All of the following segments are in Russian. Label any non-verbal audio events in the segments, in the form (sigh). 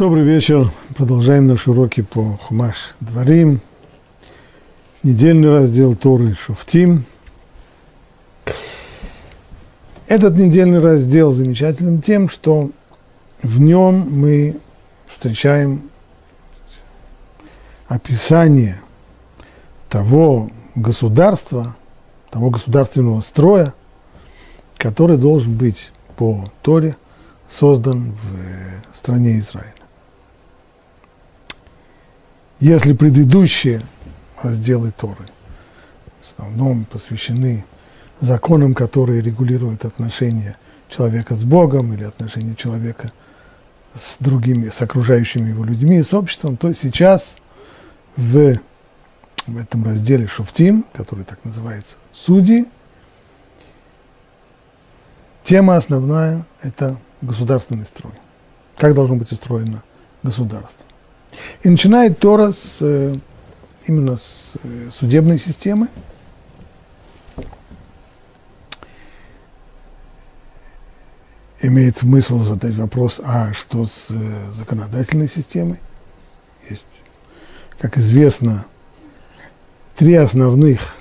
Добрый вечер. Продолжаем наши уроки по Хумаш Дворим. Недельный раздел Торы Шуфтим. Этот недельный раздел замечателен тем, что в нем мы встречаем описание того государства, того государственного строя, который должен быть по Торе создан в стране Израиля. Если предыдущие разделы Торы в основном посвящены законам, которые регулируют отношения человека с Богом или отношения человека с другими, с окружающими его людьми, с обществом, то сейчас в, в этом разделе Шуфтим, который так называется «Судьи», тема основная – это государственный строй. Как должно быть устроено государство. И начинает Тора с, э, именно с э, судебной системы. Имеет смысл задать вопрос, а что с э, законодательной системой? Есть, как известно, три основных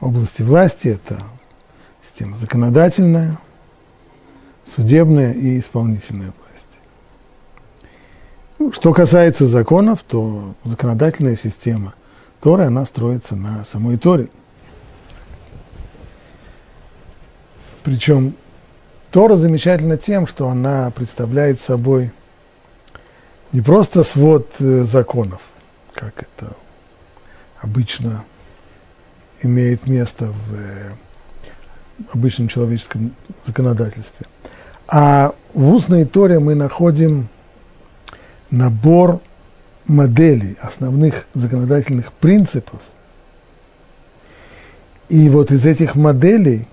области власти. Это система законодательная, судебная и исполнительная власть. Что касается законов, то законодательная система Торы, она строится на самой Торе. Причем Тора замечательна тем, что она представляет собой не просто свод э, законов, как это обычно имеет место в э, обычном человеческом законодательстве, а в устной Торе мы находим набор моделей, основных законодательных принципов. И вот из этих моделей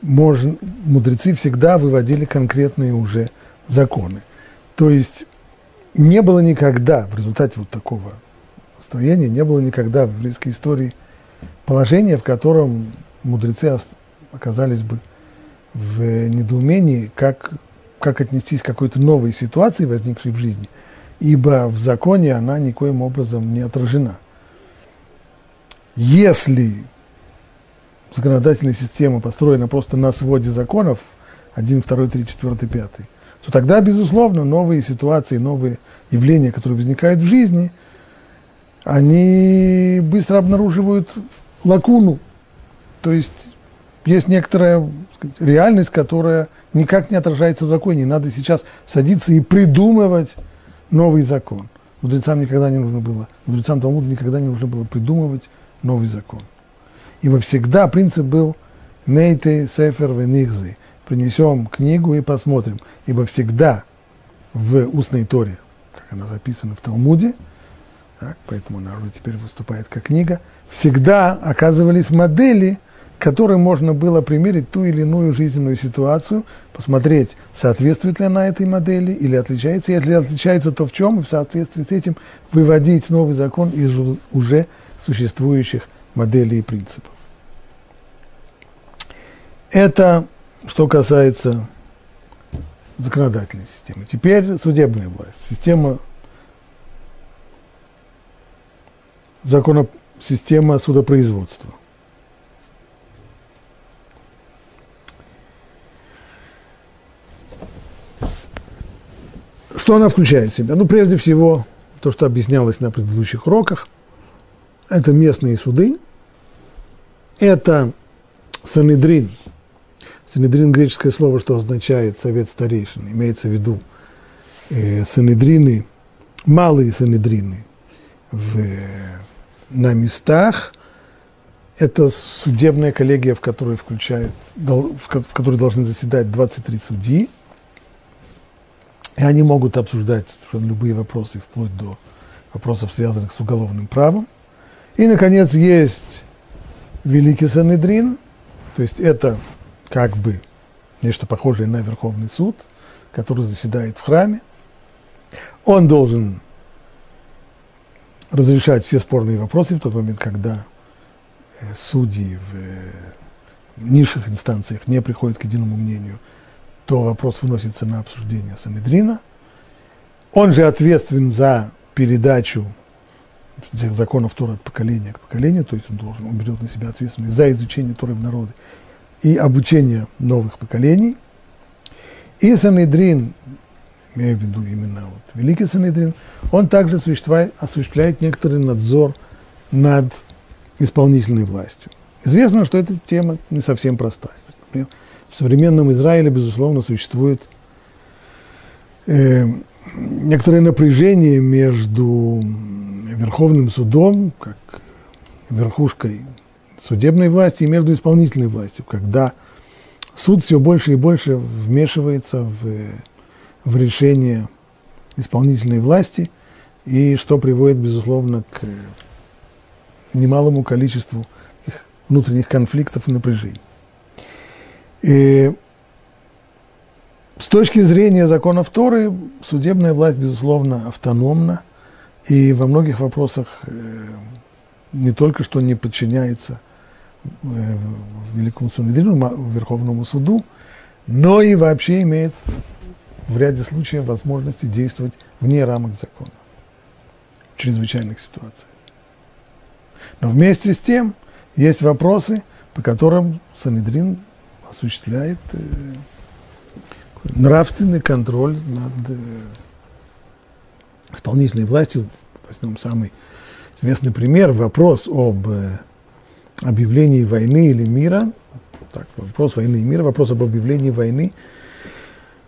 можно, мудрецы всегда выводили конкретные уже законы. То есть не было никогда, в результате вот такого строения, не было никогда в еврейской истории положения, в котором мудрецы оказались бы в недоумении, как как отнестись к какой-то новой ситуации, возникшей в жизни, ибо в законе она никоим образом не отражена. Если законодательная система построена просто на своде законов, 1, 2, 3, 4, 5, то тогда, безусловно, новые ситуации, новые явления, которые возникают в жизни, они быстро обнаруживают лакуну. То есть есть некоторая сказать, реальность, которая никак не отражается в законе. надо сейчас садиться и придумывать новый закон. Мудрецам никогда не нужно было, мудрецам Талмуда никогда не нужно было придумывать новый закон. Ибо всегда принцип был «нейте сефер венихзы» – принесем книгу и посмотрим. Ибо всегда в устной торе, как она записана в Талмуде, так, поэтому она уже теперь выступает как книга, всегда оказывались модели – которой можно было примерить ту или иную жизненную ситуацию, посмотреть, соответствует ли она этой модели или отличается. Если отличается, то в чем, и в соответствии с этим выводить новый закон из уже существующих моделей и принципов. Это что касается законодательной системы. Теперь судебная власть. Система закона, система судопроизводства. Что она включает в себя? Ну, прежде всего, то, что объяснялось на предыдущих уроках, это местные суды, это Санедрин. Санедрин – греческое слово, что означает совет старейшин. Имеется в виду э, Санедрины, малые Санедрины в, на местах. Это судебная коллегия, в которой включает, в которой должны заседать 23 судьи. И они могут обсуждать любые вопросы, вплоть до вопросов, связанных с уголовным правом. И, наконец, есть Великий Санедрин, то есть это как бы нечто похожее на Верховный суд, который заседает в храме. Он должен разрешать все спорные вопросы в тот момент, когда э, судьи в э, низших инстанциях не приходят к единому мнению – то вопрос выносится на обсуждение Санедрина, Он же ответственен за передачу этих законов Тора от поколения к поколению, то есть он должен, он берет на себя ответственность за изучение Торы в народе и обучение новых поколений. И Санедрин, имею в виду именно вот Великий Санедрин, он также осуществляет, осуществляет некоторый надзор над исполнительной властью. Известно, что эта тема не совсем простая. Например, в современном Израиле, безусловно, существует э, некоторое напряжение между Верховным судом, как верхушкой судебной власти, и между исполнительной властью, когда суд все больше и больше вмешивается в, в решение исполнительной власти, и что приводит, безусловно, к немалому количеству внутренних конфликтов и напряжений. И с точки зрения законов Торы, судебная власть, безусловно, автономна, и во многих вопросах э, не только что не подчиняется э, Великому Сунедрину, Верховному суду, но и вообще имеет в ряде случаев возможности действовать вне рамок закона в чрезвычайных ситуациях. Но вместе с тем есть вопросы, по которым Санедрин осуществляет э, нравственный контроль над э, исполнительной властью. Возьмем самый известный пример, вопрос об э, объявлении войны или мира. Так, вопрос войны и мира, вопрос об объявлении войны.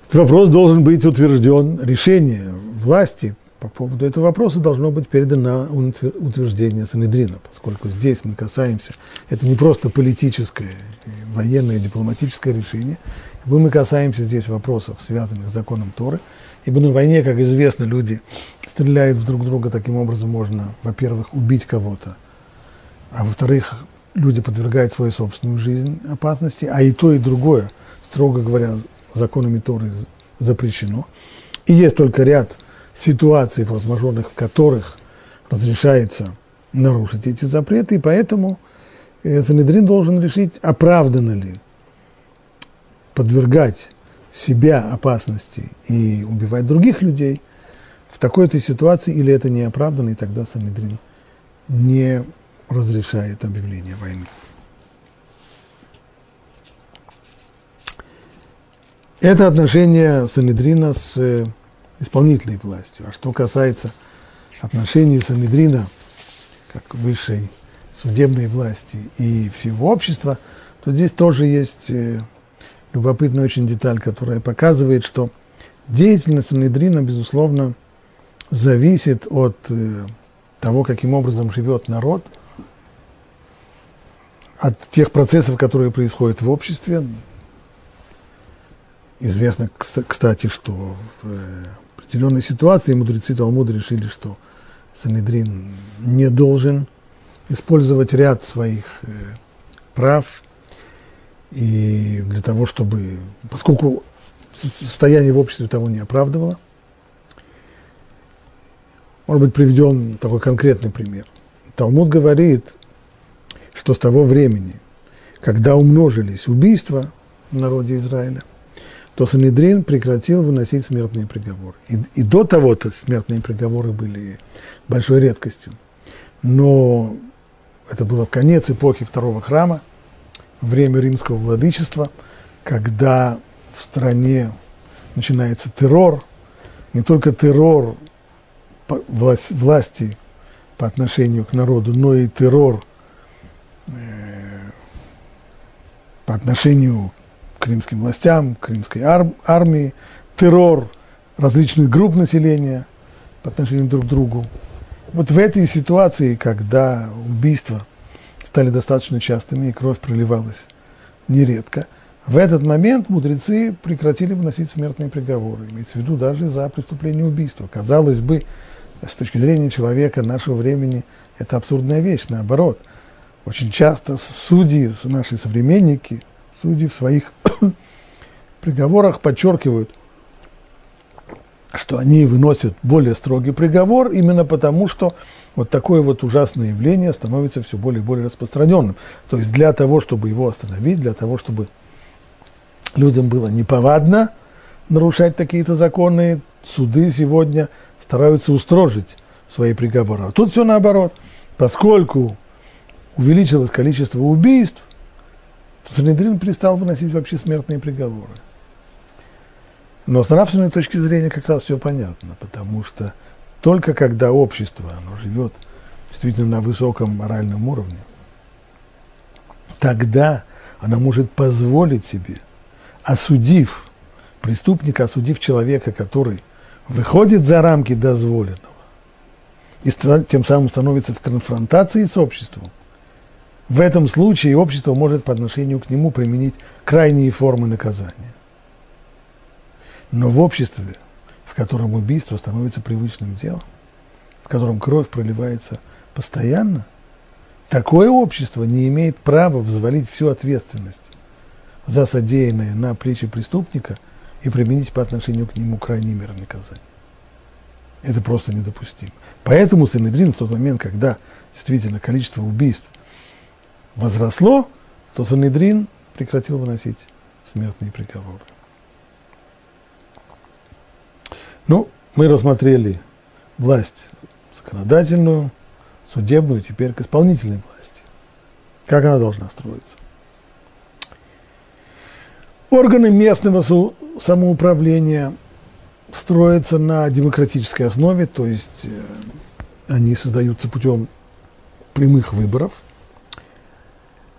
Этот вопрос должен быть утвержден, решение власти по поводу этого вопроса должно быть передано утверждение Санедрина, поскольку здесь мы касаемся, это не просто политическое, военное, дипломатическое решение, мы касаемся здесь вопросов, связанных с законом Торы, ибо на войне, как известно, люди стреляют в друг друга, таким образом можно, во-первых, убить кого-то, а во-вторых, люди подвергают свою собственную жизнь опасности, а и то, и другое, строго говоря, законами Торы запрещено. И есть только ряд ситуаций форс-мажорных, в которых разрешается нарушить эти запреты, и поэтому э, Санедрин должен решить, оправдано ли подвергать себя опасности и убивать других людей в такой-то ситуации, или это не оправдано, и тогда Санедрин не разрешает объявление войны. Это отношение Санедрина с э, исполнительной властью. А что касается отношений Санедрина, как высшей судебной власти и всего общества, то здесь тоже есть э, любопытная очень деталь, которая показывает, что деятельность Санедрина, безусловно, зависит от э, того, каким образом живет народ, от тех процессов, которые происходят в обществе. Известно, кстати, что э, определенной ситуации мудрецы Талмуда решили, что Санедрин не должен использовать ряд своих э, прав, и для того, чтобы, поскольку состояние в обществе того не оправдывало, может быть, приведем такой конкретный пример. Талмуд говорит, что с того времени, когда умножились убийства в народе Израиля, то Санедрин прекратил выносить смертные приговоры. И, и до того то смертные приговоры были большой редкостью. Но это было конец эпохи второго храма, время римского владычества, когда в стране начинается террор, не только террор власти по отношению к народу, но и террор э, по отношению крымским властям, крымской ар- армии, террор различных групп населения по отношению друг к другу. Вот в этой ситуации, когда убийства стали достаточно частыми и кровь проливалась нередко, в этот момент мудрецы прекратили выносить смертные приговоры, имеется в виду даже за преступление убийства. Казалось бы, с точки зрения человека нашего времени, это абсурдная вещь, наоборот. Очень часто судьи, наши современники, судьи в своих (coughs) приговорах подчеркивают, что они выносят более строгий приговор именно потому, что вот такое вот ужасное явление становится все более и более распространенным. То есть для того, чтобы его остановить, для того, чтобы людям было неповадно нарушать такие-то законы, суды сегодня стараются устрожить свои приговоры. А тут все наоборот. Поскольку увеличилось количество убийств, Санедрин перестал выносить вообще смертные приговоры. Но с нравственной точки зрения как раз все понятно, потому что только когда общество оно живет действительно на высоком моральном уровне, тогда она может позволить себе, осудив преступника, осудив человека, который выходит за рамки дозволенного, и тем самым становится в конфронтации с обществом, в этом случае общество может по отношению к нему применить крайние формы наказания. Но в обществе, в котором убийство становится привычным делом, в котором кровь проливается постоянно, такое общество не имеет права взвалить всю ответственность за содеянное на плечи преступника и применить по отношению к нему крайние меры наказания. Это просто недопустимо. Поэтому Санедрин в тот момент, когда действительно количество убийств возросло, то Санедрин прекратил выносить смертные приговоры. Ну, мы рассмотрели власть законодательную, судебную, теперь к исполнительной власти. Как она должна строиться? Органы местного самоуправления строятся на демократической основе, то есть э, они создаются путем прямых выборов,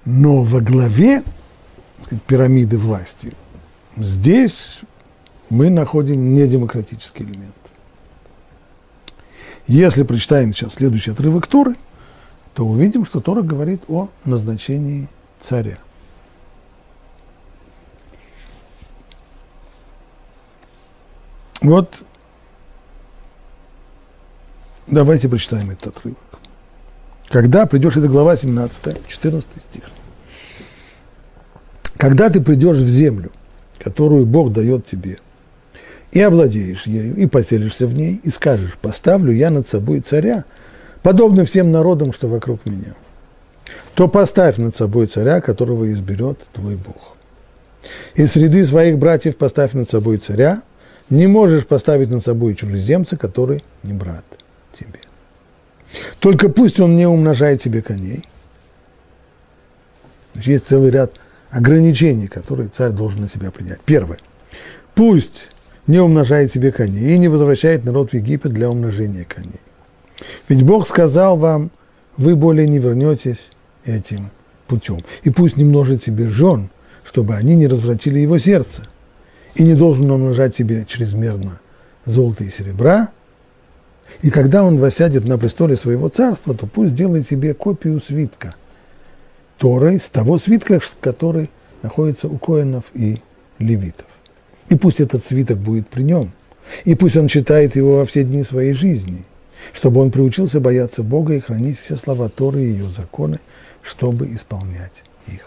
но во главе пирамиды власти здесь мы находим недемократический элемент. Если прочитаем сейчас следующий отрывок Торы, то увидим, что Тора говорит о назначении царя. Вот давайте прочитаем этот отрывок. Когда придешь, это глава 17, 14 стих. Когда ты придешь в землю, которую Бог дает тебе – и овладеешь ею, и поселишься в ней, и скажешь, поставлю я над собой царя, подобно всем народам, что вокруг меня, то поставь над собой царя, которого изберет твой Бог. Из среды своих братьев поставь над собой царя, не можешь поставить над собой чужеземца, который не брат тебе. Только пусть он не умножает тебе коней. есть целый ряд ограничений, которые царь должен на себя принять. Первое. Пусть не умножает себе коней и не возвращает народ в Египет для умножения коней. Ведь Бог сказал вам, вы более не вернетесь этим путем. И пусть не множит себе жен, чтобы они не развратили его сердце. И не должен умножать себе чрезмерно золото и серебра. И когда он восядет на престоле своего царства, то пусть делает себе копию свитка, Торы, с того свитка, который находится у коинов и левитов. И пусть этот свиток будет при нем. И пусть он читает его во все дни своей жизни, чтобы он приучился бояться Бога и хранить все слова Торы и ее законы, чтобы исполнять их.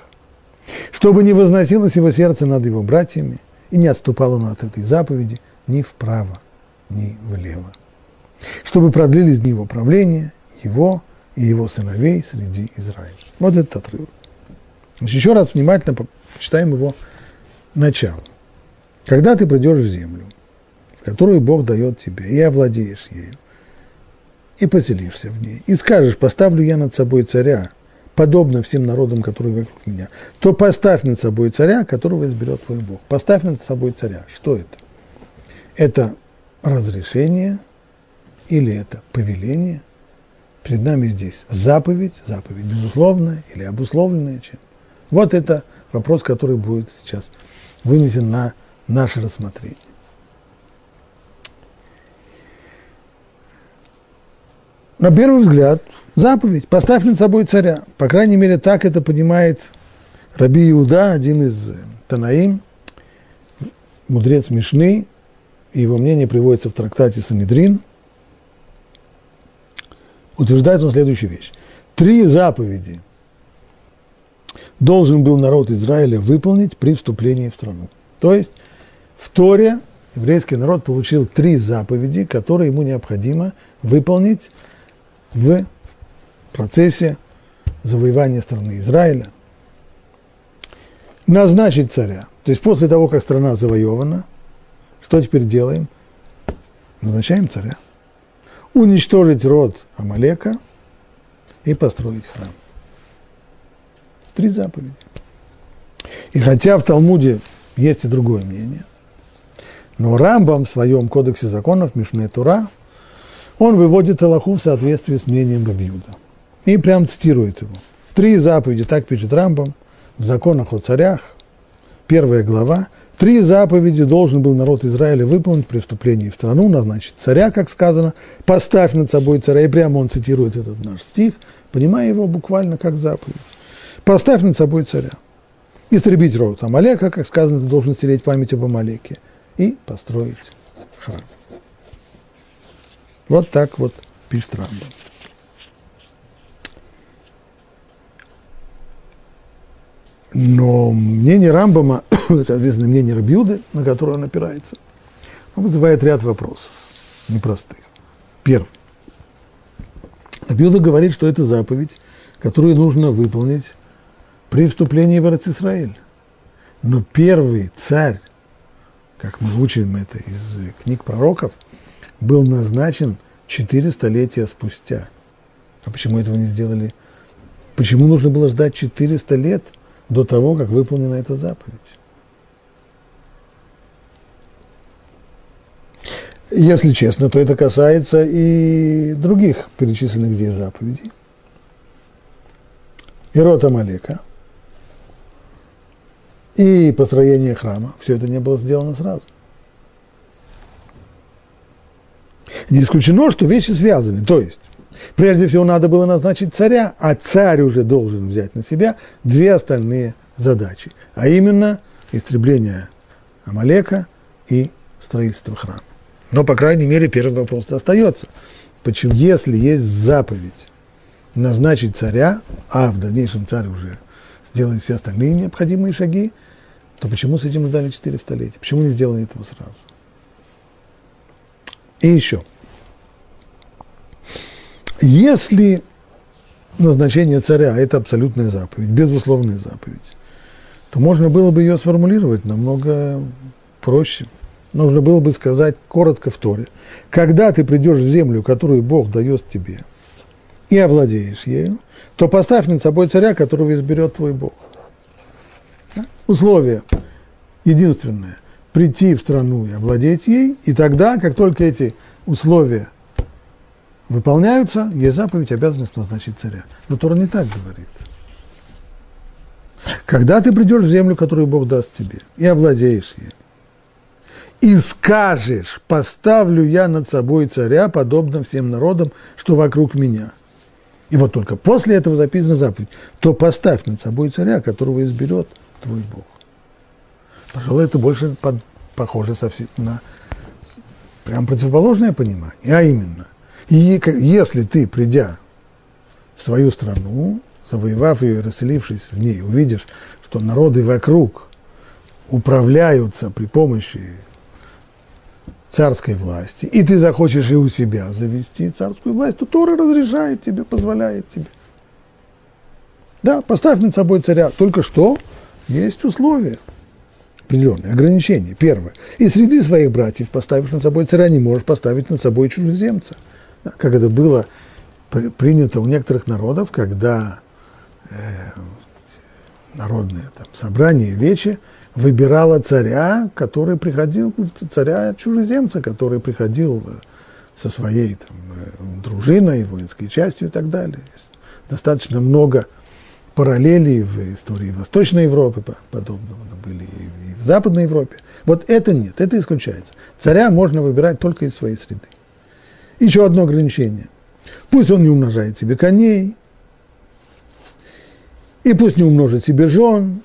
Чтобы не возносилось его сердце над его братьями, и не отступал он от этой заповеди ни вправо, ни влево. Чтобы продлились дни его правления, его и его сыновей среди Израиля. Вот этот отрывок. Значит, еще раз внимательно почитаем его начало. Когда ты придешь в землю, в которую Бог дает тебе, и овладеешь ею, и поселишься в ней, и скажешь, поставлю я над собой царя, подобно всем народам, которые вокруг меня, то поставь над собой царя, которого изберет твой Бог. Поставь над собой царя. Что это? Это разрешение или это повеление? Перед нами здесь заповедь, заповедь безусловная или обусловленная чем? Вот это вопрос, который будет сейчас вынесен на наше рассмотрение. На первый взгляд, заповедь, поставь над собой царя. По крайней мере, так это понимает Раби Иуда, один из Танаим, мудрец Мишны, его мнение приводится в трактате Санедрин. Утверждает он следующую вещь. Три заповеди должен был народ Израиля выполнить при вступлении в страну. То есть в Торе еврейский народ получил три заповеди, которые ему необходимо выполнить в процессе завоевания страны Израиля. Назначить царя. То есть после того, как страна завоевана, что теперь делаем? назначаем царя, уничтожить род Амалека и построить храм. Три заповеди. И хотя в Талмуде есть и другое мнение, но Рамбам в своем кодексе законов Мишне Тура, он выводит Аллаху в соответствии с мнением Рабиуда. И прям цитирует его. Три заповеди, так пишет Рамбам, в законах о царях, первая глава, Три заповеди должен был народ Израиля выполнить при вступлении в страну, назначить царя, как сказано, поставь над собой царя, и прямо он цитирует этот наш стих, понимая его буквально как заповедь. Поставь над собой царя. Истребить род Амалека, как сказано, ты должен стереть память об Амалеке и построить храм. Вот так вот пишет Рамбам. Но мнение Рамбама, (coughs) соответственно, мнение Рабиуды, на которое он опирается, вызывает ряд вопросов непростых. Первый. Рабиуда говорит, что это заповедь, которую нужно выполнить при вступлении в Израиль. Но первый царь, как мы учим это из книг пророков, был назначен четыре столетия спустя. А почему этого не сделали? Почему нужно было ждать 400 лет – до того, как выполнена эта заповедь. Если честно, то это касается и других перечисленных здесь заповедей. И рот Амалека, и построение храма. Все это не было сделано сразу. Не исключено, что вещи связаны. То есть, Прежде всего надо было назначить царя, а царь уже должен взять на себя две остальные задачи, а именно истребление Амалека и строительство храма. Но, по крайней мере, первый вопрос остается. Почему, если есть заповедь назначить царя, а в дальнейшем царь уже сделает все остальные необходимые шаги, то почему с этим ждали 4 столетия? Почему не сделали этого сразу? И еще – если назначение царя – это абсолютная заповедь, безусловная заповедь, то можно было бы ее сформулировать намного проще. Нужно было бы сказать коротко в Торе. Когда ты придешь в землю, которую Бог дает тебе, и овладеешь ею, то поставь над собой царя, которого изберет твой Бог. Условие единственное – прийти в страну и овладеть ей, и тогда, как только эти условия выполняются, есть заповедь, обязанность назначить царя. Но Тора не так говорит. Когда ты придешь в землю, которую Бог даст тебе, и овладеешь ей, и скажешь, поставлю я над собой царя, подобно всем народам, что вокруг меня. И вот только после этого записана заповедь, то поставь над собой царя, которого изберет твой Бог. Пожалуй, это больше под, похоже совсем на прям противоположное понимание, а именно, и если ты, придя в свою страну, завоевав ее и расселившись в ней, увидишь, что народы вокруг управляются при помощи царской власти, и ты захочешь и у себя завести царскую власть, то Тора разрешает тебе, позволяет тебе. Да, поставь над собой царя. Только что есть условия определенные, ограничения. Первое. И среди своих братьев поставишь над собой царя, не можешь поставить над собой чужеземца – как это было принято у некоторых народов, когда э, народное там, собрание Вечи выбирало царя, который приходил, царя чужеземца, который приходил э, со своей там, э, дружиной, воинской частью и так далее. Достаточно много параллелей в истории Восточной Европы подобного были и в Западной Европе. Вот это нет, это исключается. Царя можно выбирать только из своей среды. Еще одно ограничение. Пусть он не умножает себе коней, и пусть не умножит себе жен,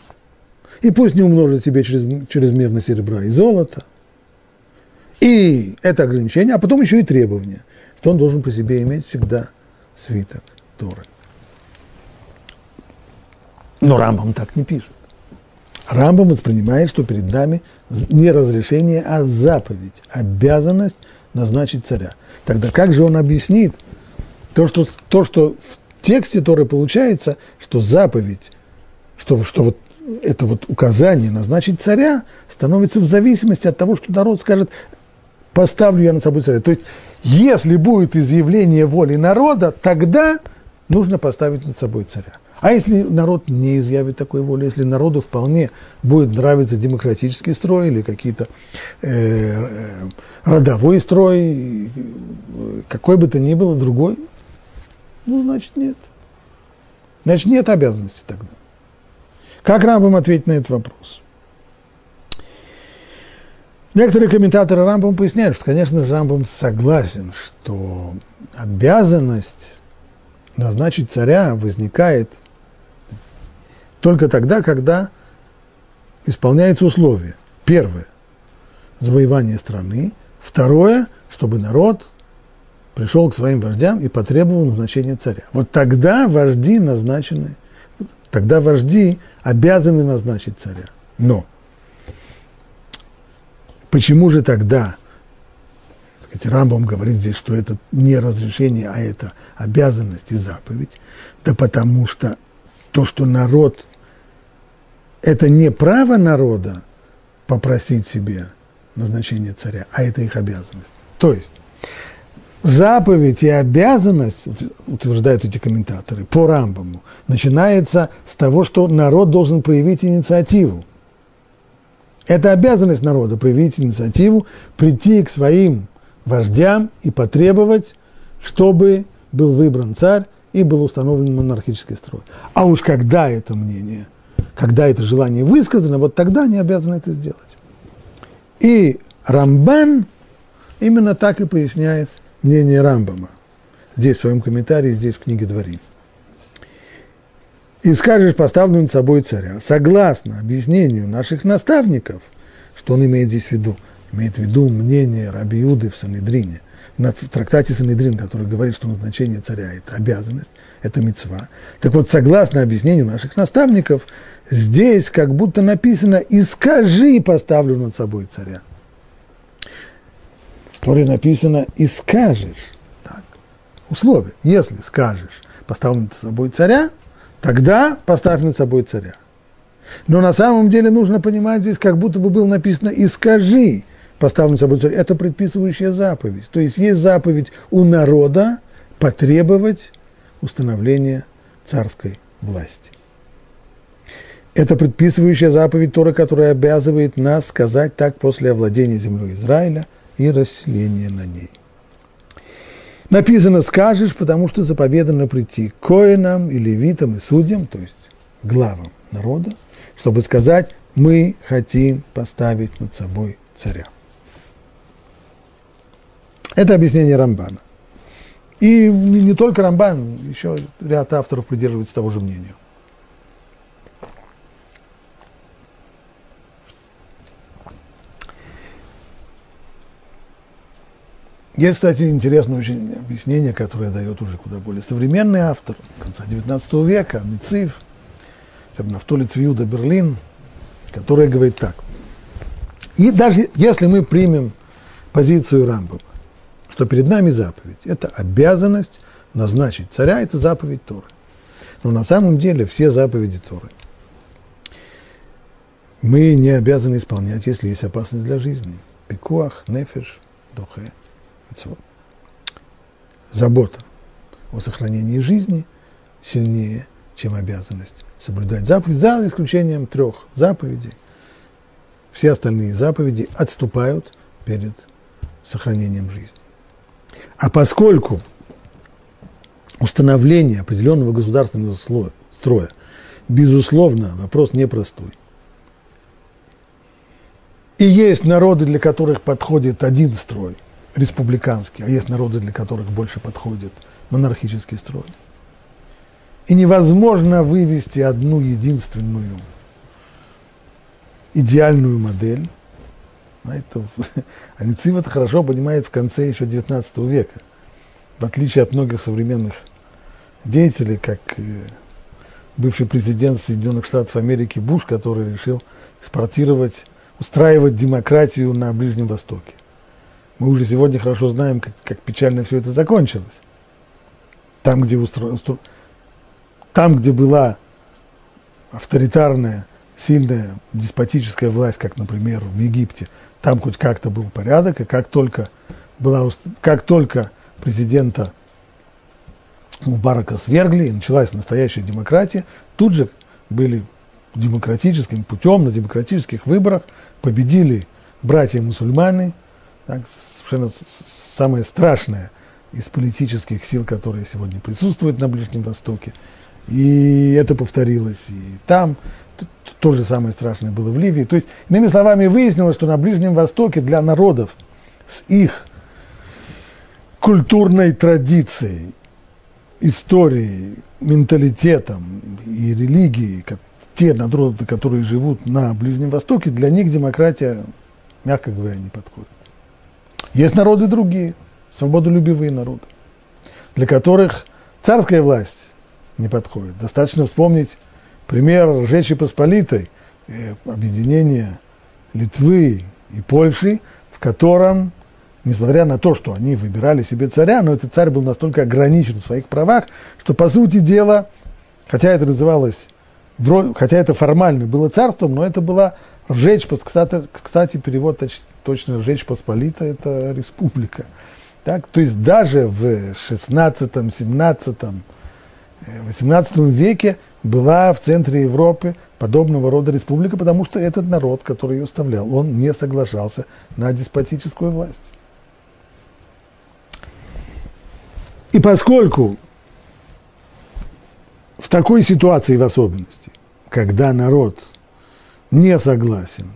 и пусть не умножит себе через, чрезмерно серебра и золота. И это ограничение, а потом еще и требование, что он должен по себе иметь всегда свиток Торы. Но Рамбам так не пишет. Рамбам воспринимает, что перед нами не разрешение, а заповедь, обязанность назначить царя. Тогда как же он объяснит то, что, то, что в тексте Торы получается, что заповедь, что, что вот это вот указание назначить царя становится в зависимости от того, что народ скажет, поставлю я над собой царя. То есть, если будет изъявление воли народа, тогда нужно поставить над собой царя. А если народ не изъявит такой воли, если народу вполне будет нравиться демократический строй или какие-то э, э, родовой строй, какой бы то ни было другой, ну, значит, нет. Значит, нет обязанности тогда. Как Рамбам ответить на этот вопрос? Некоторые комментаторы Рамбам поясняют, что, конечно же, Рамбам согласен, что обязанность назначить царя возникает только тогда, когда исполняется условие. Первое – завоевание страны. Второе – чтобы народ пришел к своим вождям и потребовал назначения царя. Вот тогда вожди назначены, тогда вожди обязаны назначить царя. Но почему же тогда, Рамбам говорит здесь, что это не разрешение, а это обязанность и заповедь? Да потому что то, что народ это не право народа попросить себе назначение царя, а это их обязанность. То есть заповедь и обязанность, утверждают эти комментаторы, по Рамбаму, начинается с того, что народ должен проявить инициативу. Это обязанность народа проявить инициативу, прийти к своим вождям и потребовать, чтобы был выбран царь и был установлен монархический строй. А уж когда это мнение – когда это желание высказано, вот тогда они обязаны это сделать. И Рамбан именно так и поясняет мнение Рамбама. Здесь в своем комментарии, здесь в книге Дворим. И скажешь, поставлю над собой царя. Согласно объяснению наших наставников, что он имеет здесь в виду, имеет в виду мнение Раби Юды в Санедрине, в трактате Санедрин, который говорит, что назначение царя – это обязанность, это мецва. Так вот, согласно объяснению наших наставников, здесь как будто написано «и скажи, поставлю над собой царя». В Торе написано «и скажешь». Так. Условие. Если скажешь, поставлю над собой царя, тогда поставь над собой царя. Но на самом деле нужно понимать здесь, как будто бы было написано «и скажи, поставлен собой царь, это предписывающая заповедь. То есть есть заповедь у народа потребовать установления царской власти. Это предписывающая заповедь Тора, которая обязывает нас сказать так после овладения землей Израиля и расселения на ней. Написано «скажешь», потому что заповедано прийти к коинам и левитам и судьям, то есть главам народа, чтобы сказать «мы хотим поставить над собой царя». Это объяснение Рамбана. И не, только Рамбан, еще ряд авторов придерживается того же мнения. Есть, кстати, интересное очень объяснение, которое дает уже куда более современный автор, конца XIX века, Ницив, Нафтоли Цвиуда Берлин, который говорит так. И даже если мы примем позицию Рамбова, что перед нами заповедь. Это обязанность назначить царя, это заповедь Торы. Но на самом деле все заповеди Торы мы не обязаны исполнять, если есть опасность для жизни. Пикуах, нефиш, дохе, Забота о сохранении жизни сильнее, чем обязанность соблюдать заповедь, за исключением трех заповедей. Все остальные заповеди отступают перед сохранением жизни. А поскольку установление определенного государственного строя, безусловно, вопрос непростой. И есть народы, для которых подходит один строй, республиканский, а есть народы, для которых больше подходит монархический строй. И невозможно вывести одну единственную идеальную модель, это, (laughs) Аницив это хорошо понимает в конце еще XIX века, в отличие от многих современных деятелей, как э, бывший президент Соединенных Штатов Америки Буш, который решил экспортировать, устраивать демократию на Ближнем Востоке. Мы уже сегодня хорошо знаем, как, как печально все это закончилось. Там, где, устро... Там, где была авторитарная, сильная, деспотическая власть, как, например, в Египте, там хоть как-то был порядок, и как только, была, как только президента Мубарака свергли, и началась настоящая демократия, тут же были демократическим путем, на демократических выборах победили братья-мусульманы, так, совершенно самое страшное из политических сил, которые сегодня присутствуют на Ближнем Востоке. И это повторилось и там. То же самое страшное было в Ливии. То есть, иными словами, выяснилось, что на Ближнем Востоке для народов с их культурной традицией, историей, менталитетом и религией, те народы, которые живут на Ближнем Востоке, для них демократия, мягко говоря, не подходит. Есть народы другие, свободолюбивые народы, для которых царская власть не подходит. Достаточно вспомнить пример Речи Посполитой, э, объединения Литвы и Польши, в котором, несмотря на то, что они выбирали себе царя, но этот царь был настолько ограничен в своих правах, что, по сути дела, хотя это называлось, хотя это формально было царством, но это была Ржечь, кстати, кстати перевод точно Ржечь Посполита – это республика. Так? То есть даже в 16, 17, 18 веке была в центре Европы подобного рода республика, потому что этот народ, который ее оставлял, он не соглашался на деспотическую власть. И поскольку в такой ситуации в особенности, когда народ не согласен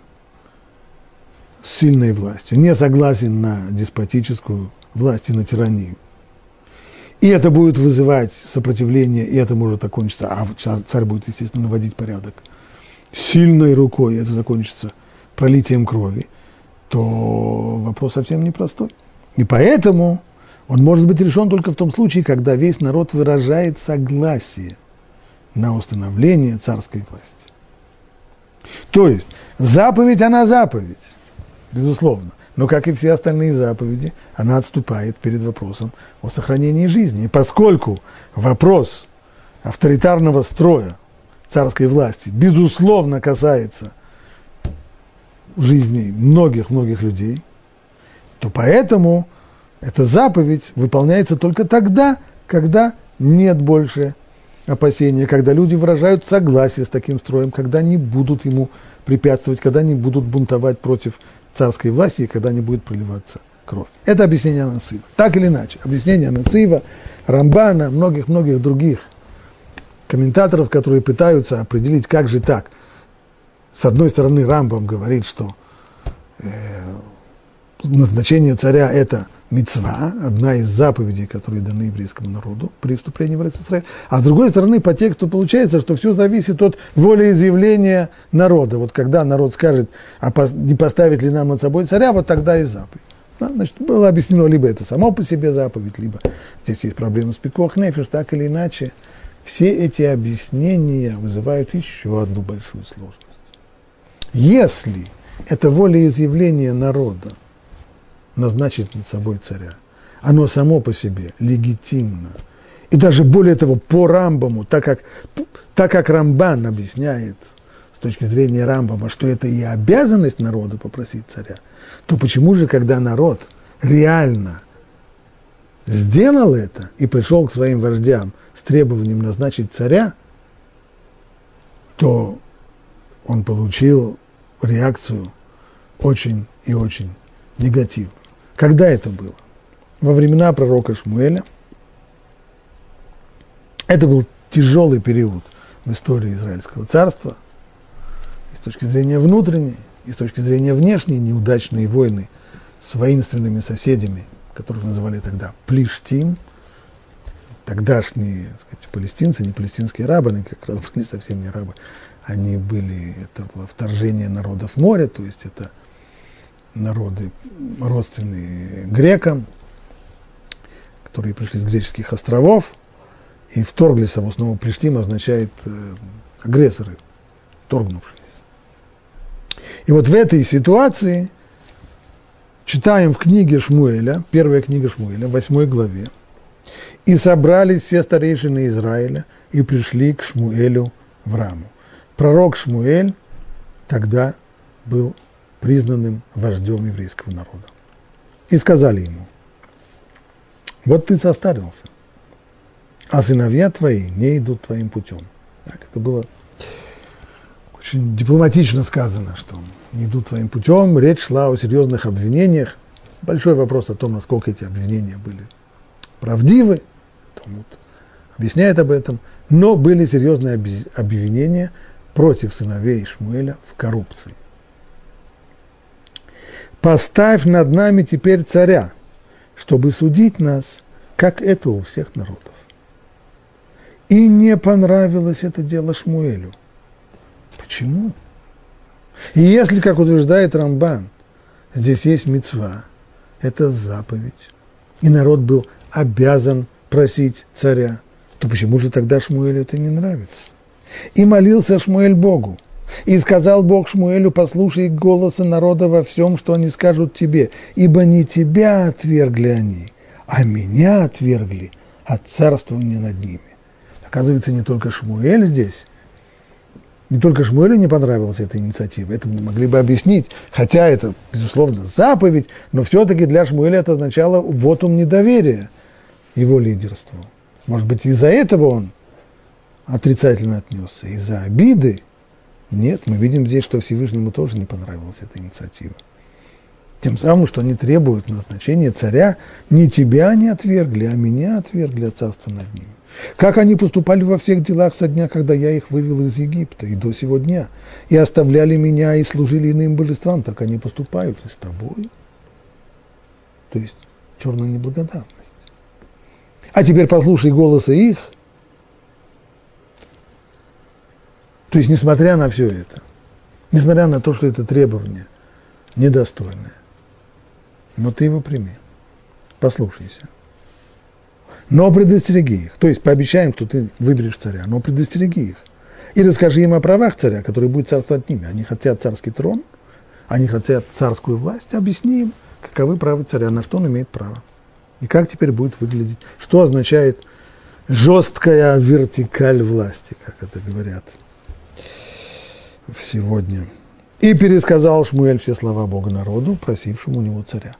с сильной властью, не согласен на деспотическую власть и на тиранию, и это будет вызывать сопротивление, и это может окончиться, а царь будет, естественно, наводить порядок сильной рукой, это закончится пролитием крови, то вопрос совсем непростой. И поэтому он может быть решен только в том случае, когда весь народ выражает согласие на установление царской власти. То есть заповедь, она заповедь, безусловно. Но, как и все остальные заповеди, она отступает перед вопросом о сохранении жизни. И поскольку вопрос авторитарного строя царской власти, безусловно, касается жизни многих-многих людей, то поэтому эта заповедь выполняется только тогда, когда нет больше опасения, когда люди выражают согласие с таким строем, когда не будут ему препятствовать, когда не будут бунтовать против царской власти, когда не будет проливаться кровь. Это объяснение Нацива. Так или иначе, объяснение Нацива, Рамбана, многих-многих других комментаторов, которые пытаются определить, как же так. С одной стороны, Рамбам говорит, что э, назначение царя – это мецва, одна из заповедей, которые даны еврейскому народу при вступлении в Израиль. А с другой стороны, по тексту получается, что все зависит от волеизъявления народа. Вот когда народ скажет, а не поставить ли нам над собой царя, вот тогда и заповедь. Да, значит, было объяснено, либо это само по себе заповедь, либо здесь есть проблема с пикох нефиш, так или иначе. Все эти объяснения вызывают еще одну большую сложность. Если это волеизъявление народа, назначить над собой царя. Оно само по себе легитимно. И даже более того, по Рамбаму, так как, так как Рамбан объясняет с точки зрения Рамбама, что это и обязанность народа попросить царя, то почему же, когда народ реально сделал это и пришел к своим вождям с требованием назначить царя, то он получил реакцию очень и очень негативную. Когда это было? Во времена пророка Шмуэля. Это был тяжелый период в истории Израильского царства. И с точки зрения внутренней, и с точки зрения внешней, неудачные войны с воинственными соседями, которых называли тогда Плиштим, тогдашние сказать, палестинцы, не палестинские рабы, они как раз были совсем не рабы, они были, это было вторжение народов моря, то есть это – народы, родственные грекам, которые пришли с греческих островов и вторглись, а снова Плештим означает э, агрессоры, торгнувшиеся. И вот в этой ситуации читаем в книге Шмуэля, первая книга Шмуэля, в восьмой главе, и собрались все старейшины Израиля и пришли к Шмуэлю в Раму. Пророк Шмуэль тогда был признанным вождем еврейского народа. И сказали ему, вот ты состарился, а сыновья твои не идут твоим путем. Так, это было очень дипломатично сказано, что не идут твоим путем. Речь шла о серьезных обвинениях. Большой вопрос о том, насколько эти обвинения были правдивы. Талмуд объясняет об этом. Но были серьезные обвинения против сыновей Шмуэля в коррупции. Поставь над нами теперь царя, чтобы судить нас, как это у всех народов. И не понравилось это дело Шмуэлю. Почему? И если, как утверждает Рамбан, здесь есть мецва, это заповедь, и народ был обязан просить царя, то почему же тогда Шмуэлю это не нравится? И молился Шмуэль Богу. И сказал Бог Шмуэлю, послушай голоса народа во всем, что они скажут тебе, ибо не тебя отвергли они, а меня отвергли от царствования над ними. Оказывается, не только Шмуэль здесь, не только Шмуэлю не понравилась эта инициатива, это мы могли бы объяснить, хотя это, безусловно, заповедь, но все-таки для Шмуэля это означало вотум недоверия его лидерству. Может быть, из-за этого он отрицательно отнесся, из-за обиды. Нет, мы видим здесь, что Всевышнему тоже не понравилась эта инициатива. Тем самым, что они требуют назначения царя, не тебя они отвергли, а меня отвергли от царства над ними. Как они поступали во всех делах со дня, когда я их вывел из Египта, и до сего дня, и оставляли меня, и служили иным божествам, так они поступают и с тобой. То есть черная неблагодарность. А теперь послушай голоса их. То есть, несмотря на все это, несмотря на то, что это требование недостойное, но ты его прими, послушайся. Но предостереги их. То есть пообещаем, что ты выберешь царя, но предостереги их. И расскажи им о правах царя, который будет царствовать ними. Они хотят царский трон, они хотят царскую власть. Объясни им, каковы права царя, на что он имеет право. И как теперь будет выглядеть, что означает жесткая вертикаль власти, как это говорят сегодня. И пересказал Шмуэль все слова Бога народу, просившему у него царя.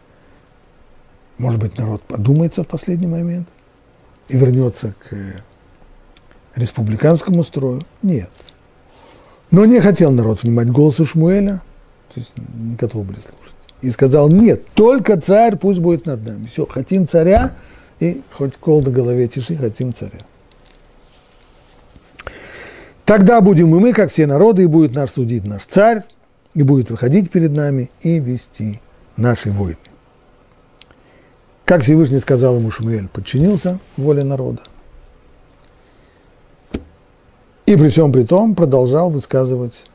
Может быть, народ подумается в последний момент и вернется к республиканскому строю? Нет. Но не хотел народ внимать голосу Шмуэля, то есть не готовы были слушать и сказал, нет, только царь пусть будет над нами. Все, хотим царя, и хоть кол на голове тиши, хотим царя. Тогда будем и мы, как все народы, и будет наш судить наш царь, и будет выходить перед нами и вести наши войны. Как Всевышний сказал ему Шмуэль, подчинился воле народа. И при всем при том продолжал высказывать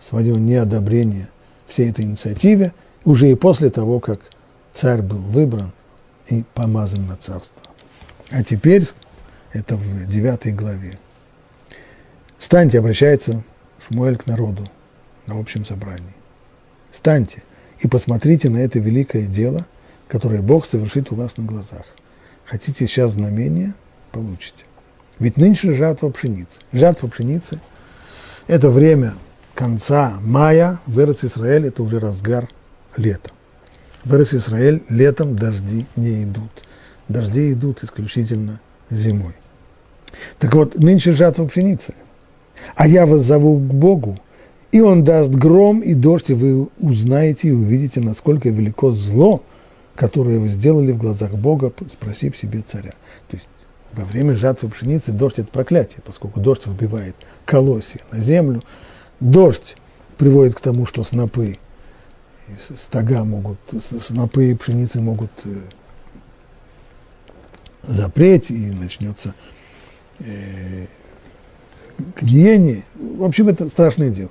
свое неодобрение всей этой инициативе, уже и после того, как царь был выбран и помазан на царство. А теперь, это в девятой главе, «Станьте», обращается Шмуэль к народу на общем собрании. «Станьте и посмотрите на это великое дело, которое Бог совершит у вас на глазах. Хотите сейчас знамения? Получите. Ведь нынче жатва пшеницы. Жатва пшеницы – это время конца мая, в Израиль это уже разгар летом. В Израиль летом дожди не идут. Дожди идут исключительно зимой. Так вот, нынче жатва пшеницы. А я вас зову к Богу, и Он даст гром и дождь, и вы узнаете и увидите, насколько велико зло, которое вы сделали в глазах Бога, спросив себе царя. То есть во время жатвы пшеницы дождь – это проклятие, поскольку дождь выбивает колосья на землю. Дождь приводит к тому, что снопы стога могут, снопы пшеницы могут э, запреть, и начнется э, гниение. В общем, это страшное дело.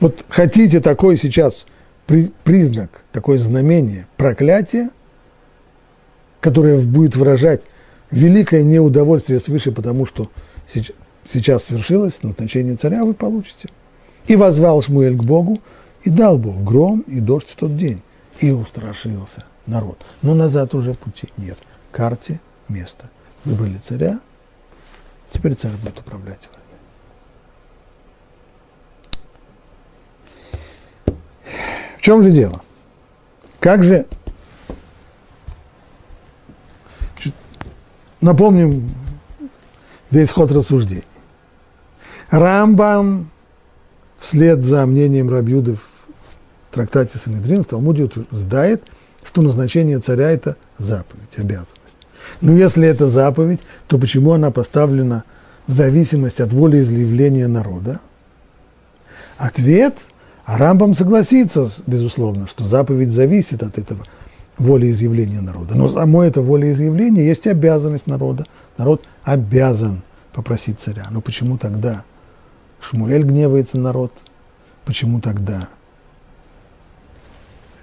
Вот хотите такой сейчас при, признак, такое знамение проклятия, которое будет выражать великое неудовольствие свыше, потому что сейчас, сейчас свершилось назначение царя, вы получите. И возвал Шмуэль к Богу, и дал Бог гром и дождь в тот день. И устрашился народ. Но назад уже пути нет. Карте место. Выбрали царя, теперь царь будет управлять вами. Чем же дело? Как же... Напомним весь ход рассуждений. Рамбам вслед за мнением Рабьюды в трактате Санедрин в Талмуде утверждает, что назначение царя – это заповедь, обязанность. Но если это заповедь, то почему она поставлена в зависимости от волеизъявления народа? Ответ – а Рамбам согласится, безусловно, что заповедь зависит от этого волеизъявления народа. Но само это волеизъявление есть обязанность народа. Народ обязан попросить царя. Но почему тогда Шмуэль гневается народ? Почему тогда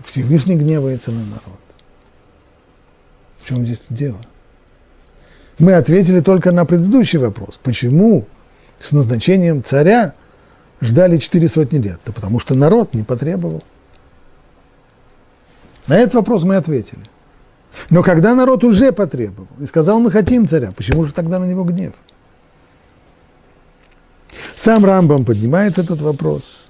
Всевышний гневается на народ? В чем здесь дело? Мы ответили только на предыдущий вопрос. Почему с назначением царя ждали четыре сотни лет? Да потому что народ не потребовал. На этот вопрос мы ответили. Но когда народ уже потребовал и сказал, мы хотим царя, почему же тогда на него гнев? Сам Рамбам поднимает этот вопрос